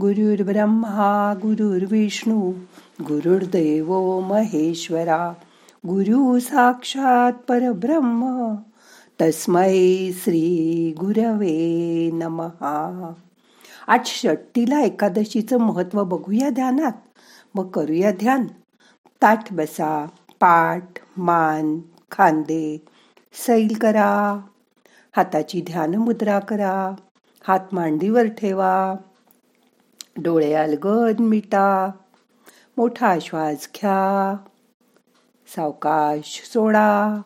गुरुर्ब्रह्मा गुरुर्विष्णू गुरुर्देव महेश्वरा गुरु साक्षात परब्रह्म तस्मै श्री गुरवे नमहा आज षट्टीला एकादशीचं महत्त्व बघूया ध्यानात. मग करूया ध्यान. ताठ बसा पाठ मान खांदे सैल करा. हाताची ध्यान मुद्रा करा. हात मांडीवर ठेवा. डोळे अलगद मिटा मोठा श्वास घ्या सावकाश सोडा.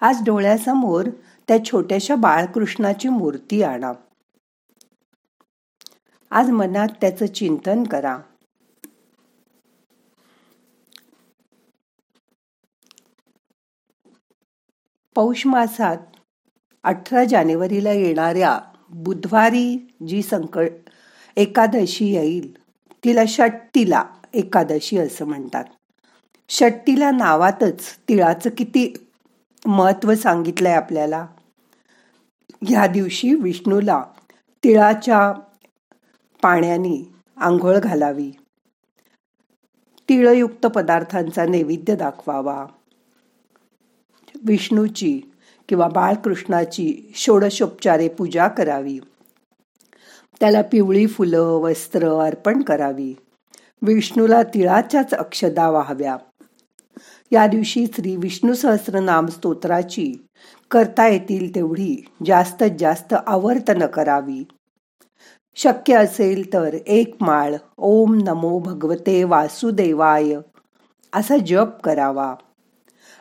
आज डोळ्यासमोर त्या छोट्याशा बाळकृष्णाची मूर्ती आणा. आज मनात त्याचं चिंतन करा. पौष मासात अठरा जानेवारीला येणाऱ्या बुधवारी जी संकट एकादशी येईल. तिला षट्टीला एकादशी असं म्हणतात. षट्टीला नावातच तिळाचं किती महत्त्व सांगितलंय आपल्याला? ह्या दिवशी विष्णूला तिळाच्या पाण्याने आंघोळ घालावी. तिळयुक्त पदार्थांचा नैवेद्य दाखवावा. विष्णूची किंवा बाळकृष्णाची षोडशोपचारे पूजा करावी. त्याला पिवळी फुलं वस्त्र अर्पण करावी. विष्णूला तिळाच्याच अक्षदा व्हाव्या. या दिवशी श्री विष्णू सहस्रनाम स्तोत्राची करता येतील तेवढी जास्तीत जास्त आवर्तन करावी. शक्य असेल तर एक माळ ओम नमो भगवते वासुदेवाय असा जप करावा.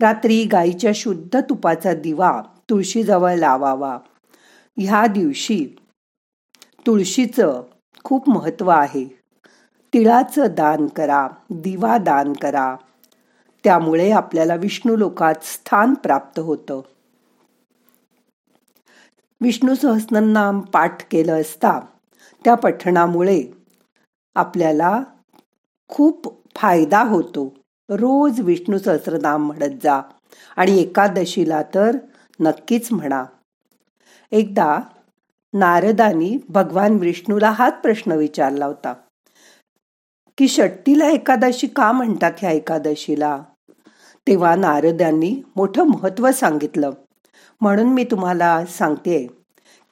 रात्री गाईच्या शुद्ध तुपाचा दिवा तुळशीजवळ लावावा. ह्या दिवशी तुळशीचं खूप महत्त्व आहे. तिळाचं दान करा दिवा दान करा. त्यामुळे आपल्याला विष्णू लोकात स्थान प्राप्त होतं. विष्णू सहस्रनाम पाठ केलं असता त्या पठणामुळे आपल्याला खूप फायदा होतो. रोज विष्णू सहस्रनाम म्हणत जा आणि एकादशीला तर नक्कीच म्हणा. एकदा नारदानी भगवान विष्णूला हाच प्रश्न विचारला होता. की षट्टीला एकादशी का म्हणतात ह्या एकादशीला? तेव्हा नारदांनी मोठं महत्त्व सांगितलं. म्हणून मी तुम्हाला सांगते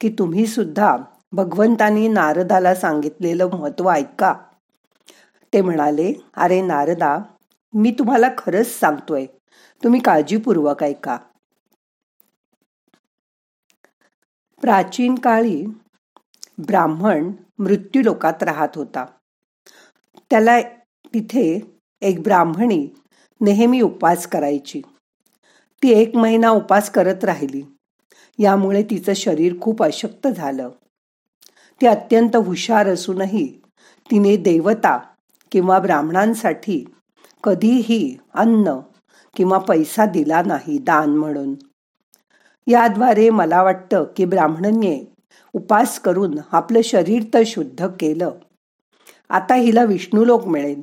की तुम्ही सुद्धा भगवंतानी नारदाला सांगितलेलं महत्त्व ऐका. ते म्हणाले अरे नारदा मी तुम्हाला खरंच सांगतोय. तुम्ही काळजीपूर्वक ऐका. प्राचीन काळी ब्राह्मण मृत्यूलोकात राहत होता. त्याला तिथे एक ब्राह्मणी नेहमी उपास करायची. ती एक महिना उपास करत राहिली. यामुळे तिचं शरीर खूप अशक्त झालं. ती अत्यंत हुशार असूनही तिने देवता किंवा ब्राह्मणांसाठी कधीही अन्न किंवा पैसा दिला नाही दान म्हणून. याद्वारे मला वाटतं की ब्राह्मणांनी उपास करून आपलं शरीर तर शुद्ध केलं. आता हिला विष्णुलोक मिळेल.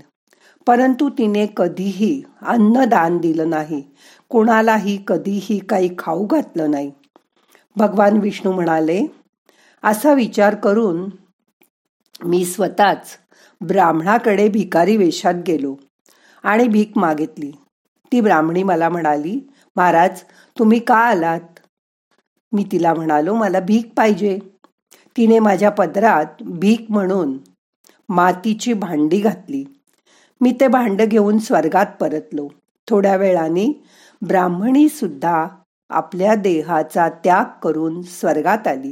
परंतु तिने कधीही अन्नदान दिलं नाही. कोणालाही कधीही काही खाऊ घातलं नाही. भगवान विष्णू म्हणाले असा विचार करून मी स्वतःच ब्राह्मणाकडे भिकारी वेशात गेलो आणि भीक मागितली. ती ब्राह्मणी मला म्हणाली महाराज तुम्ही का आलात? मी तिला म्हणालो मला भीक पाहिजे. तिने माझ्या पदरात भीक म्हणून मातीची भांडी घातली. मी ते भांड घेऊन स्वर्गात परतलो. थोड्या वेळाने ब्राह्मणी सुद्धा आपल्या देहाचा त्याग करून स्वर्गात आली.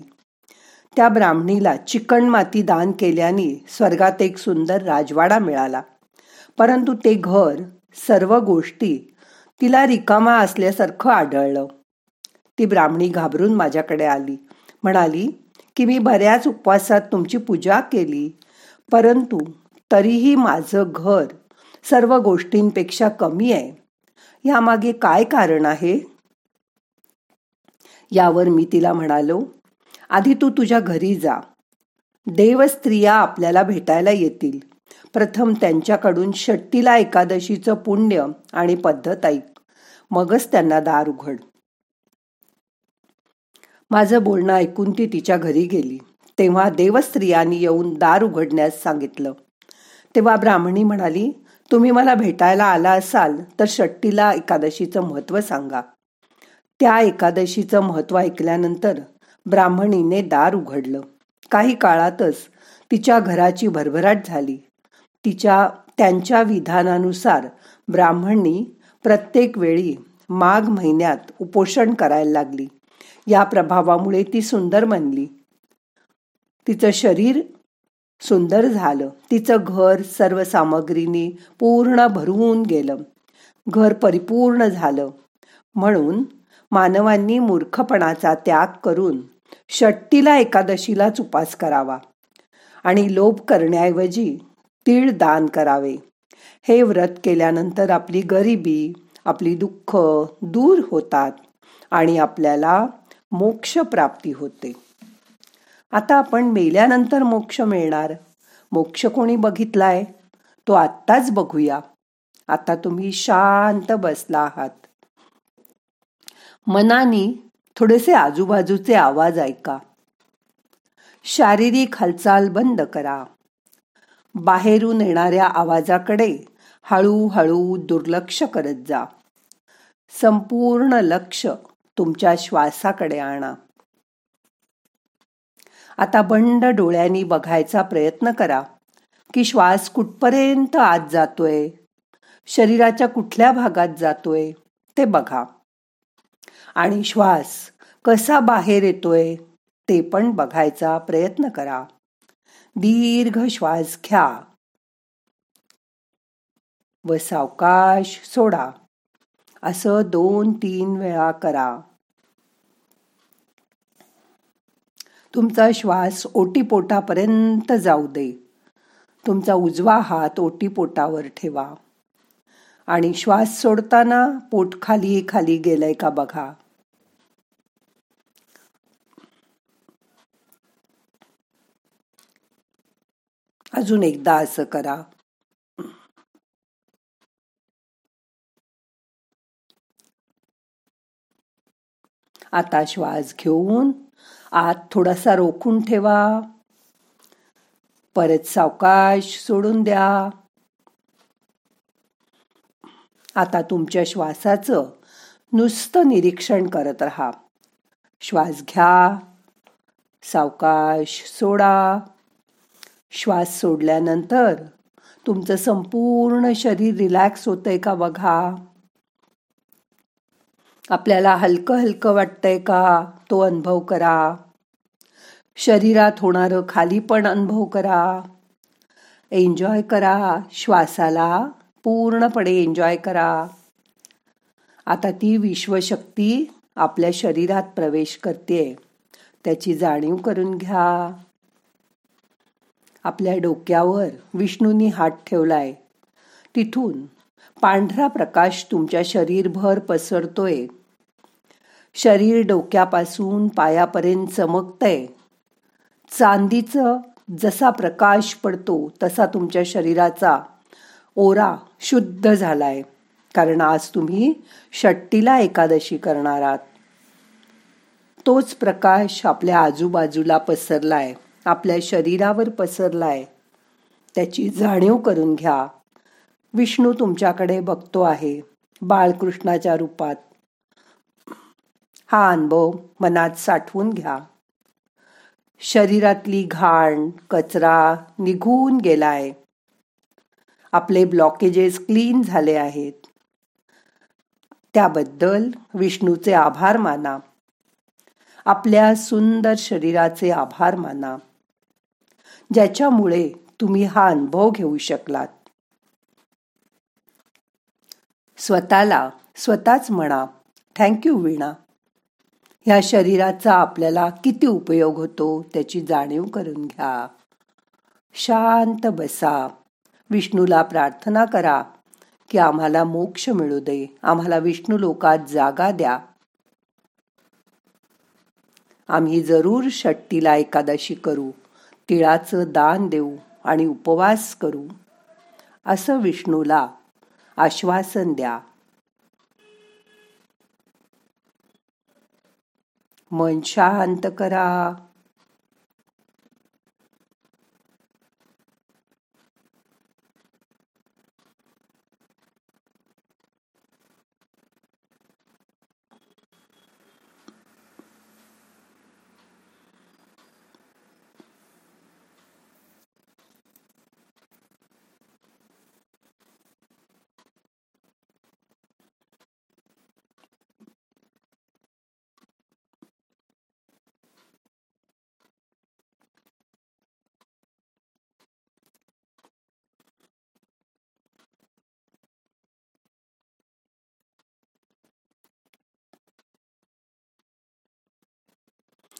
त्या ब्राह्मणीला चिकण माती दान केल्याने स्वर्गात एक सुंदर राजवाडा मिळाला. परंतु ते घर सर्व गोष्टी तिला रिकामा असल्यासारखं आढळलं. ती ब्राह्मणी घाबरून माझ्याकडे आली. म्हणाली की मी बऱ्याच उपवासात तुमची पूजा केली. परंतु तरीही माझं घर सर्व गोष्टींपेक्षा कमी आहे. यामागे काय कारण आहे? यावर मी तिला म्हणालो आधी तू तुझ्या घरी जा. देव स्त्रिया आपल्याला भेटायला येतील. प्रथम त्यांच्याकडून षट्टीला एकादशीचं पुण्य आणि पद्धत ऐक. मगच त्यांना दार उघड. माझं बोलणं ऐकून ती तिच्या घरी गेली. तेव्हा देवस्त्रियांनी येऊन दार उघडण्यास सांगितलं. तेव्हा ब्राह्मणी म्हणाली तुम्ही मला भेटायला आला असाल तर षट्टीला एकादशीचं महत्त्व सांगा. त्या एकादशीचं महत्त्व ऐकल्यानंतर ब्राह्मणीने दार उघडलं. काही काळातच तिच्या घराची भरभराट झाली. तिच्या त्यांच्या विधानानुसार ब्राह्मणी प्रत्येक वेळी माघ महिन्यात उपोषण करायला लागली. या प्रभावामुळे ती सुंदर बनली. तिचं शरीर सुंदर झालं. तिचं घर सर्व सामग्रीनी पूर्ण भरून गेलं. घर परिपूर्ण झालं. म्हणून मानवांनी मूर्खपणाचा त्याग करून षट्टीला एकादशीलाच उपास करावा आणि लोभ करण्याऐवजी तीळ दान करावे. हे व्रत केल्यानंतर आपली गरिबी आपली दुःख दूर होतात आणि आपल्याला मोक्ष प्राप्ती होते. आता आपण मेल्यानंतर मोक्ष मिळणार. मोक्ष कोणी बघितलाय? तो आत्ताच बघूया. आता तुम्ही शांत बसला आहात. मनानी थोडेसे आजूबाजूचे आवाज ऐका. शारीरिक हालचाल बंद करा. बाहेरून येणाऱ्या आवाजाकडे हळूहळू दुर्लक्ष करत जा. संपूर्ण लक्ष तुमच्या श्वासाकडे आणा. आता बंड डोळ्यांनी बघायचा प्रयत्न करा की श्वास कुठपर्यंत आत जातोय? शरीराच्या कुठल्या भागात जातोय? ते बघा. आणि श्वास कसा बाहेर येतोय? ते पण बघायचा प्रयत्न करा. दीर्घ श्वास घ्या. व सावकाश सोडा. असं दोन तीन वेळा करा. तुमचा श्वास ओटीपोटापर्यंत जाऊ दे. तुमचा उजवा हात ओटीपोटावर ठेवा. आणि श्वास सोडताना पोट खाली खाली गेलंय का बघा. अजून एकदा असं करा. आता श्वास घेऊन आत थोडासा रोखून ठेवा. परत सावकाश सोडून द्या. आता तुमच्या श्वासाचं नुसतं निरीक्षण करत राहा. श्वास घ्या. सावकाश सोडा. श्वास सोडल्यानंतर तुमचं संपूर्ण शरीर रिलॅक्स होतंय का बघा. आपल्याला हलकं हलकं वाटतंय का? तो अनुभव करा. शरीरात होणारं खाली पण अनुभव करा. एन्जॉय करा. श्वासाला पूर्णपणे एन्जॉय करा. आता ती विश्वशक्ती आपल्या शरीरात प्रवेश करते त्याची जाणीव करून घ्या. आपल्या डोक्यावर विष्णूंनी हात ठेवलाय. तिथून पांढरा प्रकाश तुमच्या शरीरभर पसरतोय. शरीर डोक्यापासून पायापर्यंत चमकतंय. चांदीचं जसा प्रकाश पडतो तसा तुमच्या शरीराचा ओरा शुद्ध झालाय. कारण आज तुम्ही षट्टीला एकादशी करणार आहात. तोच प्रकाश आपल्या आजूबाजूला पसरलाय आपल्या शरीरावर पसरलाय. त्याची जाणीव करून घ्या. विष्णू तुमच्याकडे बघतो आहे बाळकृष्णाच्या रूपात. हा अनुभव मनात साठवून घ्या. शरीरातली घाण कचरा निघून गेलाय. आपले ब्लॉकेजेस क्लीन झाले आहेत. त्याबद्दल विष्णूचे आभार माना. आपल्या सुंदर शरीराचे आभार माना. ज्याच्यामुळे तुम्ही हा अनुभव घेऊ शकलात. स्वतःला स्वतःच म्हणा. Thank you Veena. ह्या शरीराचा आपल्याला किती उपयोग होतो त्याची जाणीव करून घ्या. शांत बसा. विष्णूला प्रार्थना करा की आम्हाला मोक्ष मिळू दे. आम्हाला विष्णू लोकात जागा द्या. आम्ही जरूर षट्टीला एकादशी करू. तिळाचं दान देऊ आणि उपवास करू. असं विष्णूला आश्वासन द्या. मन शांत करा.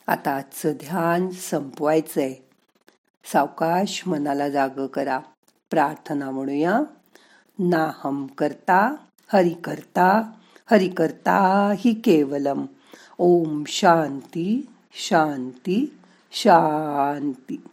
आता आजचं ध्यान संपवायचंय. सावकाश मनाला जाग करा. प्रार्थना म्हणूया. नाहम करता हरि करता हरि करता हि केवलम. ओम शांती शांती शांती.